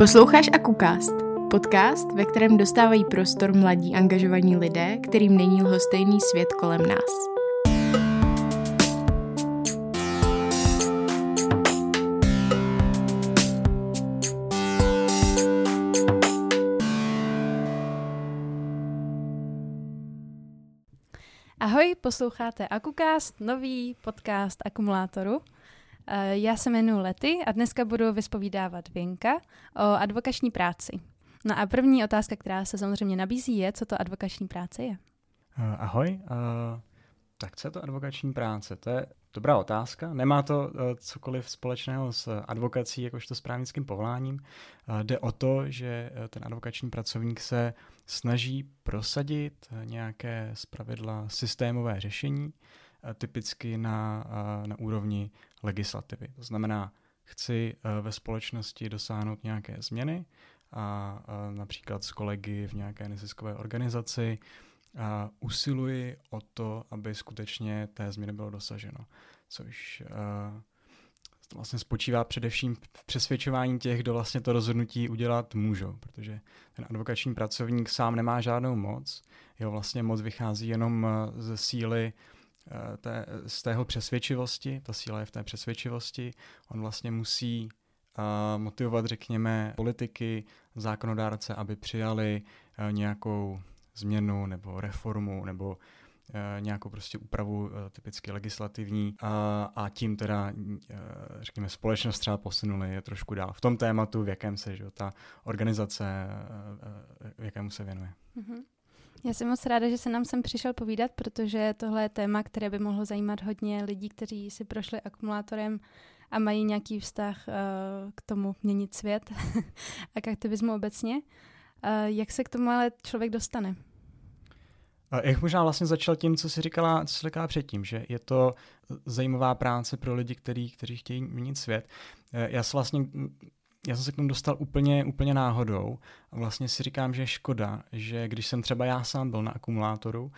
Posloucháš Akukast, podcast, ve kterém dostávají prostor mladí angažovaní lidé, kterým není lhostejný svět kolem nás. Ahoj, posloucháte Akukast, nový podcast akumulátoru. Eh, já se jmenuji Lety a dneska budu vyspovídávat Věnka o advokační práci. No a první otázka, která se samozřejmě nabízí, je, co to advokační práce je. Uh, ahoj, uh, tak co je to advokační práce? To je dobrá otázka. Nemá to uh, cokoliv společného s advokací jakožto správnickým povoláním. Uh, jde o to, že ten advokační pracovník se snaží prosadit nějaké zpravidla systémové řešení, typicky na, na úrovni legislativy. To znamená, chci ve společnosti dosáhnout nějaké změny a, například s kolegy v nějaké neziskové organizaci a usiluji o to, aby skutečně té změny bylo dosaženo. Což to vlastně spočívá především v přesvědčování těch, kdo vlastně to rozhodnutí udělat můžou, protože ten advokační pracovník sám nemá žádnou moc, jeho vlastně moc vychází jenom ze síly Eh, té, z tého přesvědčivosti, ta síla je v té přesvědčivosti, on vlastně musí uh, motivovat, řekněme, politiky, zákonodárce, aby přijali uh, nějakou změnu nebo reformu nebo nějakou prostě úpravu typicky legislativní uh, a tím teda, řekněme, společnost třeba posunuli je trošku dál v tom tématu, v jakém se že, ta organizace, v jakému se věnuje. Mm-hmm. Já jsem moc ráda, že se nám sem přišel povídat, protože tohle je téma, které by mohlo zajímat hodně lidí, kteří si prošli akumulátorem a mají nějaký vztah uh, k tomu měnit svět a k aktivismu obecně. Uh, jak se k tomu ale člověk dostane? Jak možná vlastně začal tím, co jsi říkala, co jsi říkala předtím, že je to zajímavá práce pro lidi, který, kteří chtějí měnit svět. Eh, já se vlastně já jsem se k tomu dostal úplně, úplně náhodou a vlastně si říkám, že je škoda, že když jsem třeba já sám byl na akumulátoru,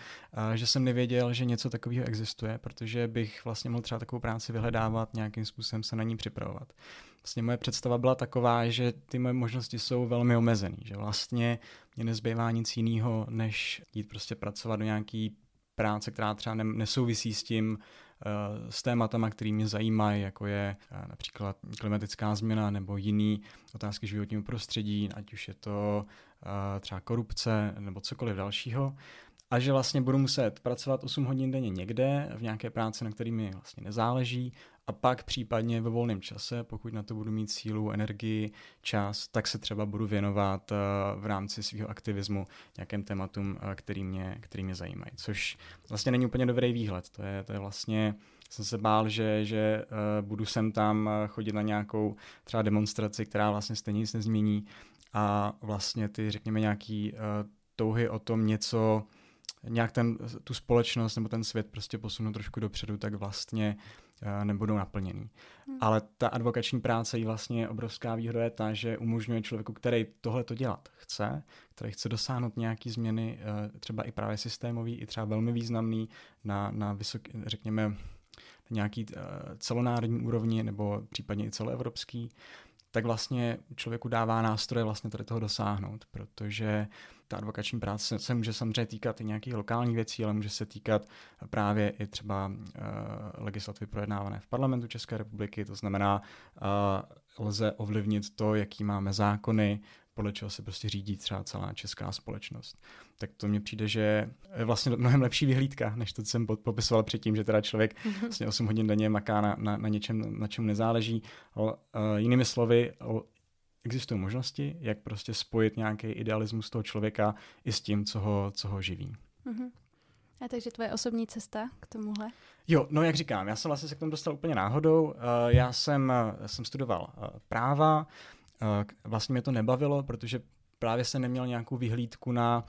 že jsem nevěděl, že něco takového existuje, protože bych vlastně mohl třeba takovou práci vyhledávat, nějakým způsobem se na ní připravovat. Vlastně moje představa byla taková, že ty moje možnosti jsou velmi omezené, že vlastně mě nezbývá nic jiného, než jít prostě pracovat do nějaký práce, která třeba nesouvisí s tím, s tématama, které mě zajímají, jako je eh, například klimatická změna nebo jiný otázky životního prostředí, ať už je to eh, třeba korupce nebo cokoliv dalšího. A že vlastně budu muset pracovat 8 hodin denně někde v nějaké práci, na který mi vlastně nezáleží a pak případně ve volném čase, pokud na to budu mít sílu, energii, čas, tak se třeba budu věnovat uh, v rámci svého aktivismu nějakým tématům, uh, který, mě, který mě zajímají. Což vlastně není úplně dobrý výhled. To je, to je vlastně jsem se bál, že, že uh, budu sem tam chodit na nějakou třeba demonstraci, která vlastně stejně nic nezmění a vlastně ty, řekněme, nějaký uh, touhy o tom něco nějak ten, tu společnost nebo ten svět prostě posunu trošku dopředu, tak vlastně uh, nebudou naplněný. Hmm. Ale ta advokační práce je vlastně obrovská výhoda je ta, že umožňuje člověku, který tohle to dělat chce, který chce dosáhnout nějaký změny, uh, třeba i právě systémový, i třeba velmi významný na, na vysoký, řekněme, nějaký uh, celonárodní úrovni nebo případně i celoevropský, tak vlastně člověku dává nástroje vlastně tady toho dosáhnout, protože ta advokační práce se může samozřejmě týkat i nějakých lokálních věcí, ale může se týkat právě i třeba uh, legislativy projednávané v parlamentu České republiky, to znamená, uh, lze ovlivnit to, jaký máme zákony, podle čeho se prostě řídí třeba celá česká společnost. Tak to mně přijde, že je vlastně mnohem lepší vyhlídka, než to, co jsem popisoval předtím, že teda člověk mhm. vlastně 8 hodin denně maká na, na, na něčem, na čem nezáleží. Ale, uh, jinými slovy, existují možnosti, jak prostě spojit nějaký idealismus toho člověka i s tím, co ho, co ho živí. Mm-hmm. A takže tvoje osobní cesta k tomuhle? Jo, no jak říkám, já jsem vlastně se k tomu dostal úplně náhodou. Uh, já jsem, uh, jsem studoval uh, práva, vlastně mě to nebavilo, protože právě jsem neměl nějakou vyhlídku na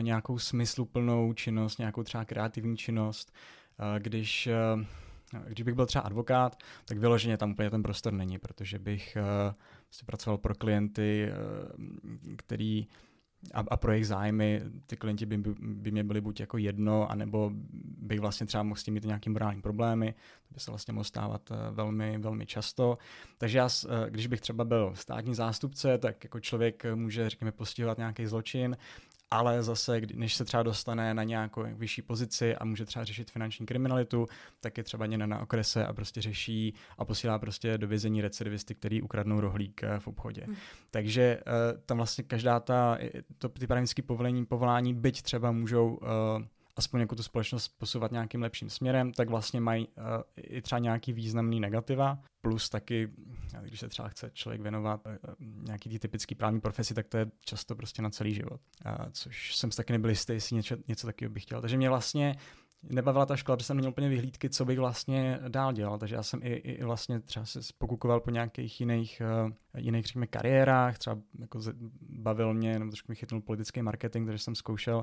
nějakou smysluplnou činnost, nějakou třeba kreativní činnost. Když když bych byl třeba advokát, tak vyloženě tam úplně ten prostor není, protože bych uh, pracoval pro klienty, uh, který a, a pro jejich zájmy ty klienti by, by mě byli buď jako jedno, anebo bych vlastně třeba mohl s tím mít nějaký morální problémy, to by se vlastně mohlo stávat eh, velmi, velmi často. Takže já, eh, když bych třeba byl státní zástupce, tak jako člověk může, řekněme, postihovat nějaký zločin, ale zase, než se třeba dostane na nějakou vyšší pozici a může třeba řešit finanční kriminalitu, tak je třeba někde na okrese a prostě řeší a posílá prostě do vězení recidivisty, který ukradnou rohlík eh, v obchodě. Hmm. Takže uh, tam vlastně každá ta, to, ty právnické povolení, povolání, byť třeba můžou uh, aspoň jako tu společnost posouvat nějakým lepším směrem, tak vlastně mají uh, i třeba nějaký významný negativa, plus taky, když se třeba chce člověk věnovat uh, nějaký ty typický právní profesi, tak to je často prostě na celý život. Uh, což jsem taky nebyl jistý, jestli něco, něco takového bych chtěl. Takže mě vlastně nebavila ta škola, protože jsem neměl úplně vyhlídky, co bych vlastně dál dělal, takže já jsem i, i vlastně třeba se pokukoval po nějakých jiných, uh, jiných řekněme, kariérách, třeba jako bavil mě, nebo trošku mi chytnul politický marketing, takže jsem zkoušel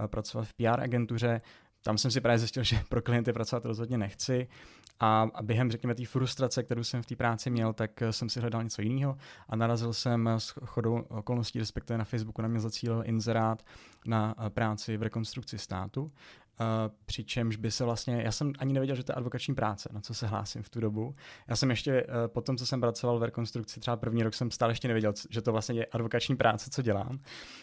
uh, pracovat v PR agentuře, tam jsem si právě zjistil, že pro klienty pracovat rozhodně nechci. A, a během, řekněme, té frustrace, kterou jsem v té práci měl, tak jsem si hledal něco jiného a narazil jsem s chodou okolností, respektive na Facebooku na mě zacílil inzerát na práci v rekonstrukci státu. Uh, přičemž by se vlastně, já jsem ani nevěděl, že to je advokační práce, na co se hlásím v tu dobu. Já jsem ještě, uh, po tom, co jsem pracoval v rekonstrukci, třeba první rok jsem stále ještě nevěděl, že to vlastně je advokační práce, co dělám.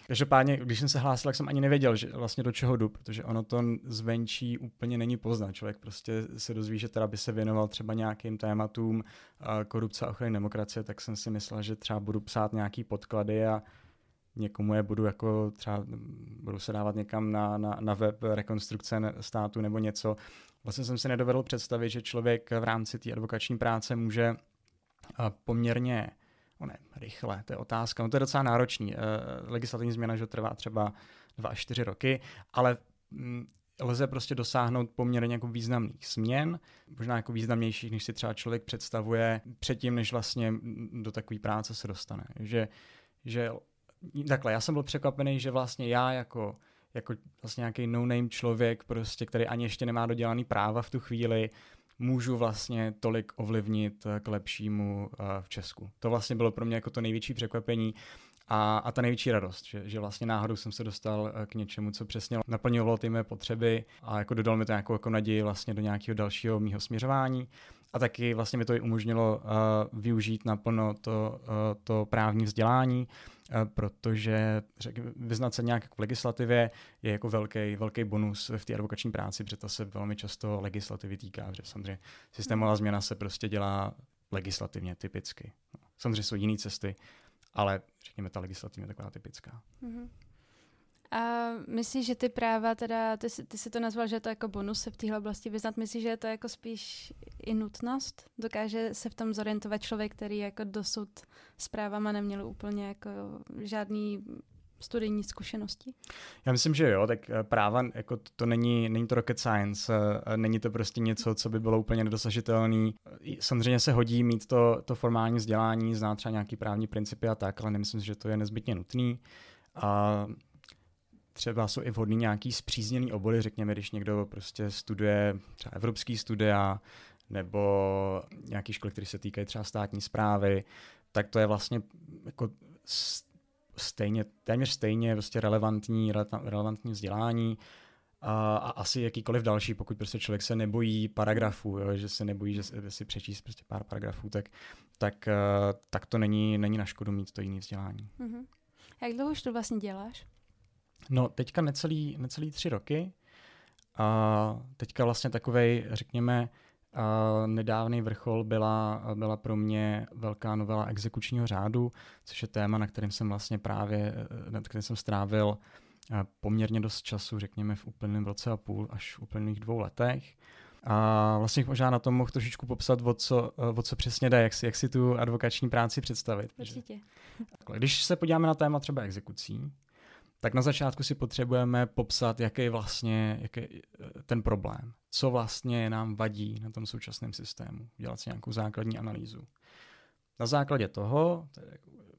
Každopádně, když jsem se hlásil, tak jsem ani nevěděl, že vlastně do čeho jdu, protože ono to zvenčí úplně není poznat. Člověk prostě se dozví, že teda by se věnoval třeba nějakým tématům uh, korupce a ochrany demokracie, tak jsem si myslel, že třeba budu psát nějaký podklady a někomu je budu jako třeba budu se dávat někam na, na, na web rekonstrukce státu nebo něco. Vlastně jsem si nedovedl představit, že člověk v rámci té advokační práce může poměrně no ne, rychle, to je otázka, no to je docela náročný. Legislativní změna, že trvá třeba dva až čtyři roky, ale mm, lze prostě dosáhnout poměrně jako významných změn, možná jako významnějších, než si třeba člověk představuje předtím, než vlastně do takové práce se dostane. Že, že takhle, já jsem byl překvapený, že vlastně já jako, jako vlastně nějaký no-name člověk, prostě, který ani ještě nemá dodělaný práva v tu chvíli, můžu vlastně tolik ovlivnit k lepšímu uh, v Česku. To vlastně bylo pro mě jako to největší překvapení a, a ta největší radost, že, že vlastně náhodou jsem se dostal uh, k něčemu, co přesně naplňovalo ty mé potřeby a jako dodal mi to nějakou jako naději vlastně do nějakého dalšího mýho směřování. A taky vlastně mi to i umožnilo uh, využít naplno to, uh, to právní vzdělání, uh, protože řek, vyznat se nějak v legislativě je jako velký, velký bonus v té advokační práci, protože to se velmi často legislativy týká, že samozřejmě systémová změna se prostě dělá legislativně, typicky. No, samozřejmě jsou jiné cesty, ale řekněme, ta legislativně je taková typická. Mm-hmm. A myslíš, že ty práva, teda, ty, ty si to nazval, že je to jako bonus se v téhle oblasti vyznat, myslíš, že je to jako spíš i nutnost? Dokáže se v tom zorientovat člověk, který jako dosud s právama neměl úplně jako žádný studijní zkušenosti? Já myslím, že jo, tak eh, práva, jako to, to není, není to rocket science, eh, není to prostě něco, co by bylo úplně nedosažitelné. Samozřejmě se hodí mít to, to formální vzdělání, znát třeba nějaký právní principy a tak, ale nemyslím si, že to je nezbytně nutný. A třeba jsou i vhodný nějaký zpřízněný obory, řekněme, když někdo prostě studuje třeba evropský studia nebo nějaký školy, které se týkají třeba státní zprávy, tak to je vlastně jako stejně, téměř stejně prostě relevantní, relevantní vzdělání a, a asi jakýkoliv další, pokud prostě člověk se nebojí paragrafů, jo, že se nebojí, že si přečíst prostě pár paragrafů, tak, tak, eh, tak to není, není na škodu mít to jiné vzdělání. Mm-hmm. Jak dlouho už to vlastně děláš? No, teďka necelý, necelý tři roky. A teďka vlastně takovej, řekněme, a nedávný vrchol byla, byla pro mě velká novela exekučního řádu, což je téma, na kterém jsem vlastně právě, na kterém jsem strávil poměrně dost času, řekněme v úplném roce a půl, až v úplných dvou letech. A vlastně možná na tom mohl trošičku popsat, o co, o co přesně jde, jak si, jak si tu advokační práci představit. Určitě. Když se podíváme na téma třeba exekucí, tak na začátku si potřebujeme popsat, jaký je vlastně jaký je eh, ten problém. Co vlastně nám vadí na tom současném systému. Dělat si nějakou základní analýzu. Na základě toho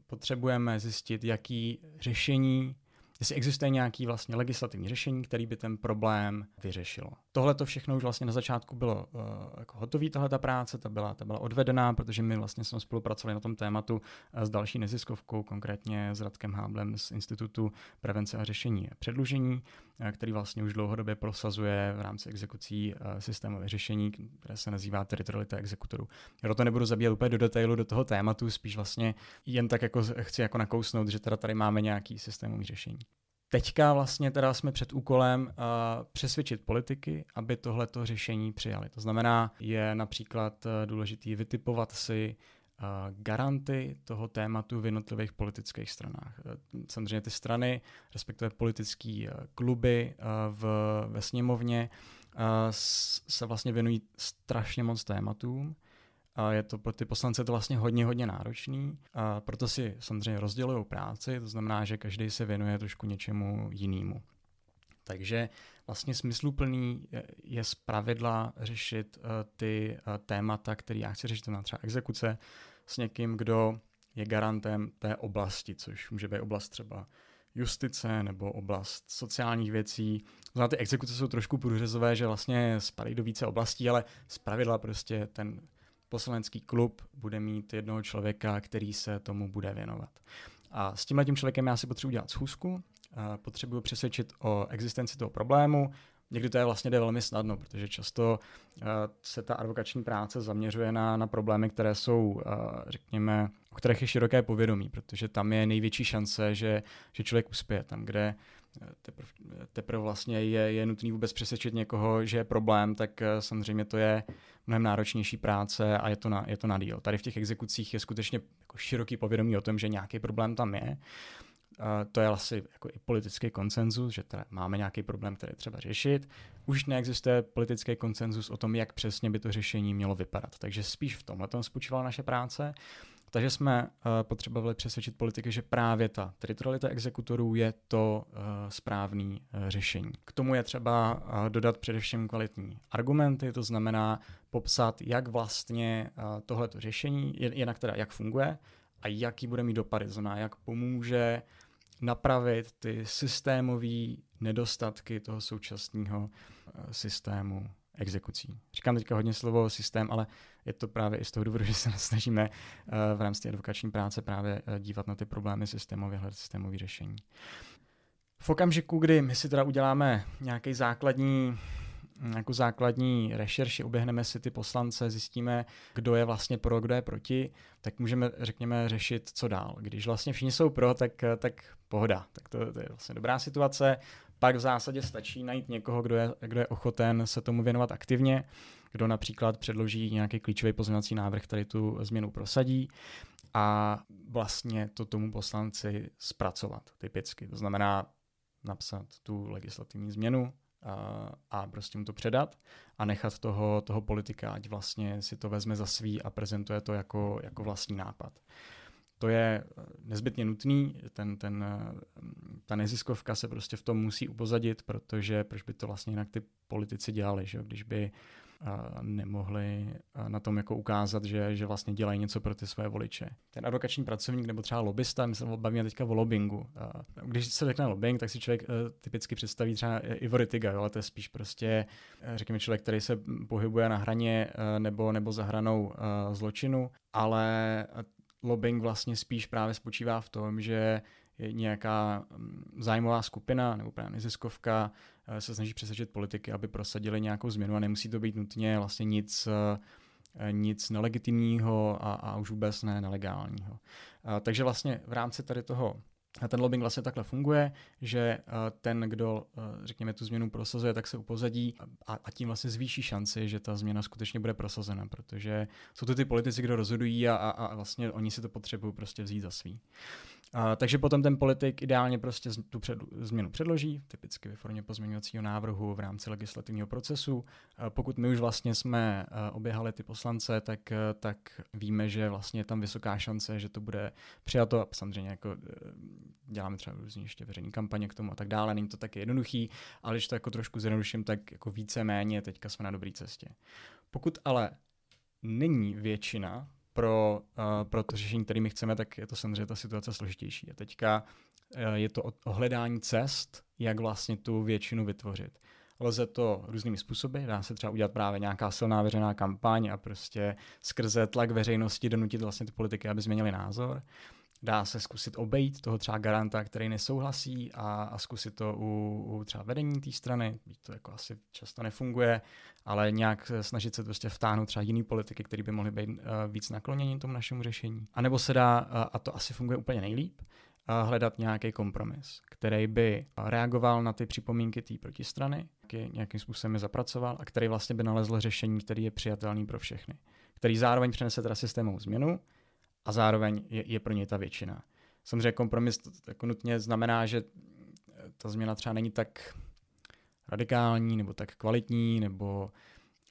potřebujeme zjistit, jaký řešení, jestli existuje nějaký vlastně legislativní řešení, který by ten problém vyřešilo. Tohle to všechno už vlastně na začátku bylo uh, jako hotový, tahle ta práce, ta byla, ta byla odvedená, protože my vlastně jsme spolupracovali na tom tématu uh, s další neziskovkou, konkrétně s Radkem Háblem z Institutu prevence a řešení předlužení, uh, který vlastně už dlouhodobě prosazuje v rámci exekucí uh, systémové řešení, které se nazývá teritorialita exekutorů. Já to nebudu zabíjet úplně do detailu do toho tématu, spíš vlastně jen tak jako chci jako nakousnout, že teda tady máme nějaký systémový řešení. Teďka vlastně teda jsme před úkolem uh, přesvědčit politiky, aby tohleto řešení přijali. To znamená, je například uh, důležitý vytipovat si uh, garanty toho tématu v jednotlivých politických stranách. Samozřejmě ty strany, respektive politické uh, kluby v, ve sněmovně, se vlastně věnují strašně moc tématům a je to pro ty poslance to vlastně hodně, hodně náročný. A proto si samozřejmě rozdělují práci, to znamená, že každý se věnuje trošku něčemu jinému. Takže vlastně smysluplný je z pravidla řešit uh, ty uh, témata, které já chci řešit, na třeba exekuce, s někým, kdo je garantem té oblasti, což může být oblast třeba justice nebo oblast sociálních věcí. Znamená, ty exekuce jsou trošku průřezové, že vlastně spadají do více oblastí, ale z pravidla prostě ten poslanecký klub bude mít jednoho člověka, který se tomu bude věnovat. A s tímhle tím člověkem já si potřebuji dělat schůzku, potřebuji přesvědčit o existenci toho problému, Někdy to je vlastně jde velmi snadno, protože často se ta advokační práce zaměřuje na, na problémy, které jsou, řekněme, o kterých je široké povědomí, protože tam je největší šance, že, že člověk uspěje. Tam, kde teprve, teprve vlastně je, je nutný vůbec přesvědčit někoho, že je problém, tak uh, samozřejmě to je mnohem náročnější práce a je to na, je to na díl. Tady v těch exekucích je skutečně jako široký povědomí o tom, že nějaký problém tam je. Uh, to je asi jako i politický konsenzus, že teda máme nějaký problém, který třeba řešit. Už neexistuje politický konsenzus o tom, jak přesně by to řešení mělo vypadat. Takže spíš v tomhle tom spočívala naše práce. Takže jsme uh, potřebovali přesvědčit politiky, že právě ta teritorialita exekutorů je to uh, správné uh, řešení. K tomu je třeba dodat především kvalitní argumenty, to znamená popsat, jak vlastně tohleto řešení, jinak teda jak funguje a jaký bude mít dopady, znamená, jak pomůže napravit ty systémové nedostatky toho současného systému exekucí. Říkám teďka hodně slovo systém, ale je to právě i z toho důvodu, že se snažíme uh, v rámci advokační práce právě uh, dívat na ty problémy systémově, hledat systémové řešení. V okamžiku, kdy my si teda uděláme nějaký základní jako základní rešerši, uběhneme si ty poslance, zjistíme, kdo je vlastně pro, kdo je proti, tak můžeme, řekněme, řešit, co dál. Když vlastně všichni jsou pro, tak, tak pohoda. Tak to, to je vlastně dobrá situace pak v zásadě stačí najít někoho, kdo je, kdo je ochoten se tomu věnovat aktivně, kdo například předloží nějaký klíčový pozměňovací návrh, který tu změnu prosadí a vlastně to tomu poslanci zpracovat typicky. To znamená napsat tu legislativní změnu a, a prostě mu to předat a nechat toho, toho politika, ať vlastně si to vezme za svý a prezentuje to jako, jako vlastní nápad. To je eh, nezbytně nutný, ten, ten, eh, ta neziskovka se prostě v tom musí upozadit, protože proč by to vlastně jinak ty politici dělali, že? když by eh, nemohli na tom jako ukázat, že, že vlastně dělají něco pro ty své voliče. Ten advokační pracovník nebo třeba lobbysta, my se bavíme teďka o lobbingu. Když se řekne lobbying, tak si člověk typicky představí třeba Ivory Tiga, ale to je spíš prostě, řekněme, člověk, který se pohybuje na hraně nebo, nebo za hranou zločinu, ale lobbying vlastně spíš právě spočívá v tom, že nějaká mm, zájmová skupina nebo právě neziskovka eh, se snaží přesvědčit politiky, aby prosadili nějakou změnu a nemusí to být nutně vlastně nic, eh, nic nelegitimního a, a už vůbec ne nelegálního. Takže vlastně v rámci tady toho a ten lobbying vlastně takhle funguje, že eh, ten, kdo, řekněme, tu změnu prosazuje, tak se upozadí a, a tím vlastně zvýší šanci, že ta změna skutečně bude prosazena, protože jsou to ty politici, kdo rozhodují a, a, a vlastně oni si to potřebují prostě vzít za svý. Uh, takže potom ten politik ideálně prostě tu před, změnu předloží, typicky ve formě pozměňovacího návrhu v rámci legislativního procesu. Uh, pokud my už vlastně jsme oběhali ty poslance, tak, tak víme, že vlastně je tam vysoká šance, že to bude přijato a samozřejmě jako uh, děláme třeba různě ještě veřejné kampaně k tomu a tak dále, není to tak jednoduchý, ale když to jako trošku zjednoduším, tak jako více méně teďka jsme na dobré cestě. Pokud ale není většina pro, uh, pro to řešení, který my chceme, tak je to samozřejmě ta situace složitější. A teďka uh, je to o, o hledání cest, jak vlastně tu většinu vytvořit. Lze to různými způsoby, dá se třeba udělat právě nějaká silná veřejná kampaň a prostě skrze tlak veřejnosti donutit vlastně ty politiky, aby změnili názor. Dá se zkusit obejít toho třeba garanta, který nesouhlasí a, a zkusit to u, u třeba vedení té strany. To jako asi často nefunguje, ale nějak snažit se prostě vtáhnout třeba jiný politiky, které by mohly být uh, víc nakloněni tomu našemu řešení. A nebo se dá, uh, a to asi funguje úplně nejlíp, uh, hledat nějaký kompromis, který by reagoval na ty připomínky té protistrany, nějakým způsobem je zapracoval a který vlastně by nalezl řešení, který je přijatelný pro všechny. Který zároveň přinese teda systémovou změnu, a zároveň je, je pro něj ta většina. Samozřejmě kompromis to, to jako nutně znamená, že ta změna třeba není tak radikální, nebo tak kvalitní, nebo,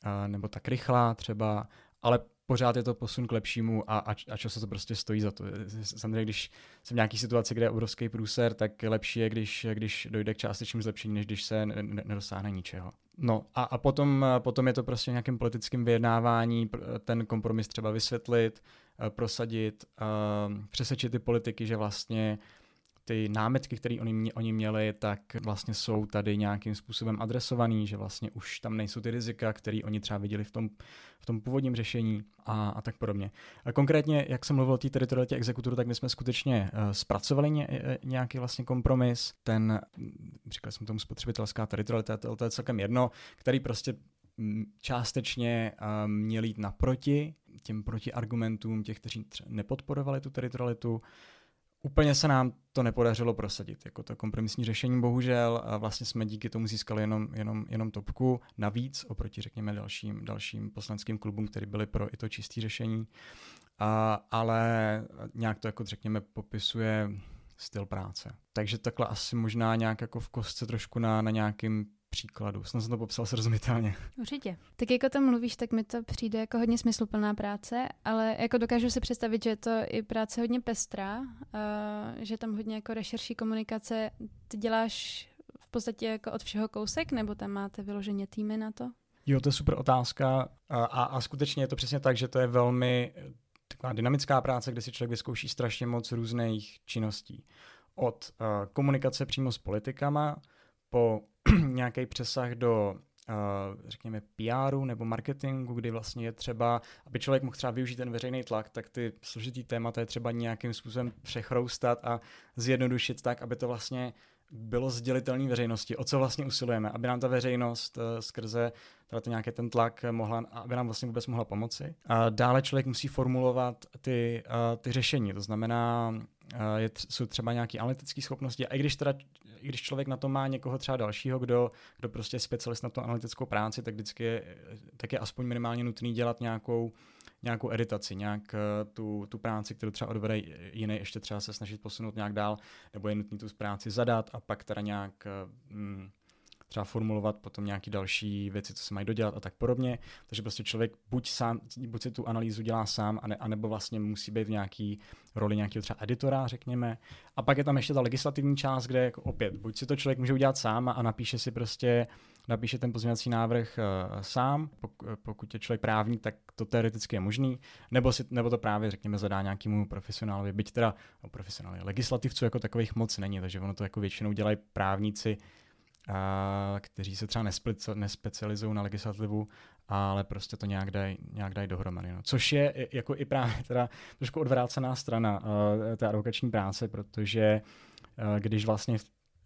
a, nebo tak rychlá třeba, ale pořád je to posun k lepšímu a, a, a často to prostě stojí za to. Samozřejmě, když jsem v nějaké situaci, kde je obrovský průser, tak lepší je, když, když dojde k částečnému zlepšení, než když se nedosáhne ničeho. No a, a potom, potom je to prostě nějakým politickým vyjednávání, ten kompromis třeba vysvětlit, prosadit, uh, přesvědčit ty politiky, že vlastně ty námetky, které oni, oni měli, tak vlastně jsou tady nějakým způsobem adresovaný, že vlastně už tam nejsou ty rizika, které oni třeba viděli v tom, v tom původním řešení a, a tak podobně. A konkrétně, jak jsem mluvil o té teritorialitě exekuturu, tak my jsme skutečně uh, zpracovali ně, nějaký vlastně kompromis. Ten, říkal jsem tomu spotřebitelská teritorialita, to, to je celkem jedno, který prostě částečně uh, měl jít naproti těm protiargumentům těch, kteří nepodporovali tu teritorialitu. Úplně se nám to nepodařilo prosadit, jako to kompromisní řešení bohužel. A vlastně jsme díky tomu získali jenom, jenom, jenom topku navíc oproti, řekněme, dalším, dalším poslanským klubům, které byly pro i to čisté řešení. A, ale nějak to, jako řekněme, popisuje styl práce. Takže takhle asi možná nějak jako v kostce trošku na, na nějakým příkladu. Snad jsem to popsal srozumitelně. Určitě. Tak jako to mluvíš, tak mi to přijde jako hodně smysluplná práce, ale jako dokážu si představit, že je to i práce hodně pestrá, uh, že tam hodně jako rešerší komunikace. Ty děláš v podstatě jako od všeho kousek, nebo tam máte vyloženě týmy na to? Jo, to je super otázka a, a skutečně je to přesně tak, že to je velmi taková dynamická práce, kde si člověk vyzkouší strašně moc různých činností. Od uh, komunikace přímo s politikama, po nějaký přesah do Uh, řekněme PRu nebo marketingu, kdy vlastně je třeba, aby člověk mohl třeba využít ten veřejný tlak, tak ty složitý témata je třeba nějakým způsobem přechroustat a zjednodušit tak, aby to vlastně bylo sdělitelné veřejnosti, o co vlastně usilujeme, aby nám ta veřejnost uh, skrze teda to nějaký ten tlak mohla, aby nám vlastně vůbec mohla pomoci. A dále člověk musí formulovat ty, uh, ty řešení, to znamená, je, jsou třeba nějaké analytické schopnosti a i když teda i když člověk na to má někoho třeba dalšího, kdo, kdo prostě je specialist na tu analytickou práci, tak vždycky je, tak je aspoň minimálně nutný dělat nějakou, nějakou editaci, nějak eh, tu, tu práci, kterou třeba odvede jiný, ještě třeba se snažit posunout nějak dál, nebo je nutný tu práci zadat a pak teda nějak mm, třeba formulovat potom nějaké další věci, co se mají dodělat a tak podobně. Takže prostě člověk buď, sám, buď si tu analýzu dělá sám, ane, anebo vlastně musí být v nějaký roli nějakého třeba editora, řekněme. A pak je tam ještě ta legislativní část, kde jako opět, buď si to člověk může udělat sám a, napíše si prostě napíše ten pozměňovací návrh uh, sám, pok- pokud je člověk právník, tak to teoreticky je možný, nebo, si, nebo to právě, řekněme, zadá nějakému profesionálovi, byť teda no, profesionálovi, legislativců jako takových moc není, takže ono to jako většinou dělají právníci, kteří se třeba nespecializují na legislativu, ale prostě to nějak dají nějak daj dohromady. No. Což je jako i právě teda trošku odvrácená strana uh, té advokační práce, protože uh, když vlastně v,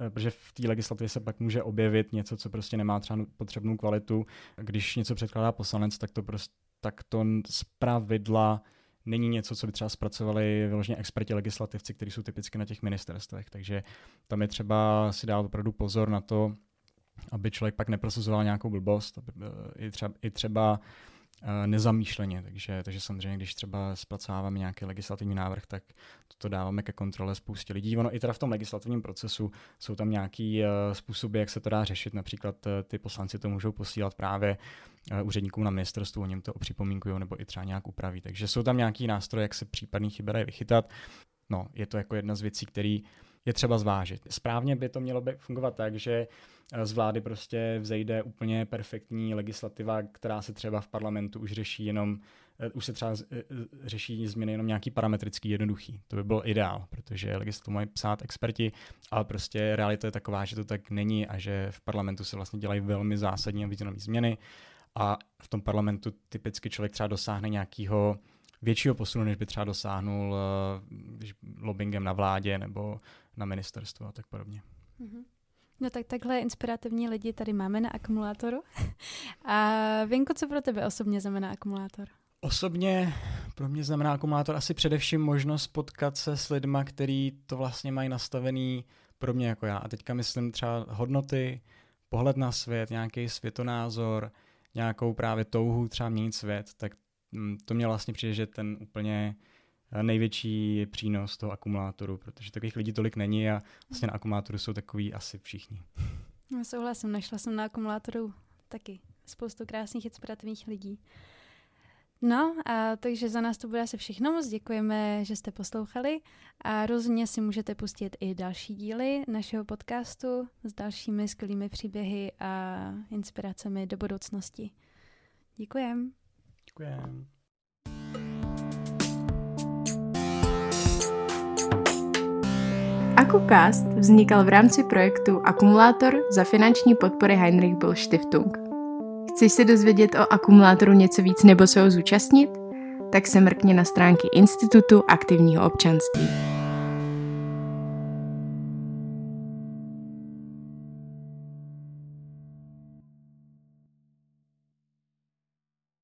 protože v té legislativě se pak může objevit něco, co prostě nemá třeba potřebnou kvalitu. Když něco předkládá poslanec, tak to prostě tak to z pravidla není něco, co by třeba zpracovali vyloženě experti legislativci, kteří jsou typicky na těch ministerstvech. Takže tam je třeba si dát opravdu pozor na to, aby člověk pak neprosazoval nějakou blbost, aby, eh, i, třeba, i třeba nezamýšleně. Takže, takže samozřejmě, když třeba zpracováváme nějaký legislativní návrh, tak to dáváme ke kontrole spoustě lidí. Ono i teda v tom legislativním procesu jsou tam nějaký uh, způsoby, jak se to dá řešit. Například uh, ty poslanci to můžou posílat právě úředníkům na ministerstvu, oni to opřipomínkují nebo i třeba nějak upraví. Takže jsou tam nějaký nástroje, jak se případný chyby dají vychytat. No, je to jako jedna z věcí, které je třeba zvážit. Správně by to mělo by fungovat tak, že z vlády prostě vzejde úplně perfektní legislativa, která se třeba v parlamentu už řeší jenom eh, už se třeba eh, řeší změny jenom nějaký parametrický jednoduchý. To by byl ideál, protože legislativu mají psát experti, ale prostě realita je taková, že to tak není a že v parlamentu se vlastně dělají velmi zásadní a významné změny a v tom parlamentu typicky člověk třeba dosáhne nějakého většího posunu, než by třeba dosáhnul když lobbyingem na vládě nebo na ministerstvu a tak podobně. Mm-hmm. No tak takhle inspirativní lidi tady máme na akumulátoru. A Vinko, co pro tebe osobně znamená akumulátor? Osobně pro mě znamená akumulátor asi především možnost potkat se s lidma, kteří to vlastně mají nastavený pro mě jako já. A teďka myslím třeba hodnoty, pohled na svět, nějaký světonázor, nějakou právě touhu třeba měnit svět, tak to mě vlastně přijde, že ten úplně největší přínos toho akumulátoru, protože takových lidí tolik není a vlastně na akumulátoru jsou takový asi všichni. Já souhlasím, našla jsem na akumulátoru taky spoustu krásných inspirativních lidí. No, a takže za nás to bude asi všechno. Moc děkujeme, že jste poslouchali a rozhodně si můžete pustit i další díly našeho podcastu s dalšími skvělými příběhy a inspiracemi do budoucnosti. Děkujem. Děkujem. AkuCast vznikal v rámci projektu Akumulátor za finanční podpory Heinrich Böll Stiftung. Chceš se dozvědět o akumulátoru něco víc nebo se ho zúčastnit? Tak se mrkně na stránky Institutu aktivního občanství.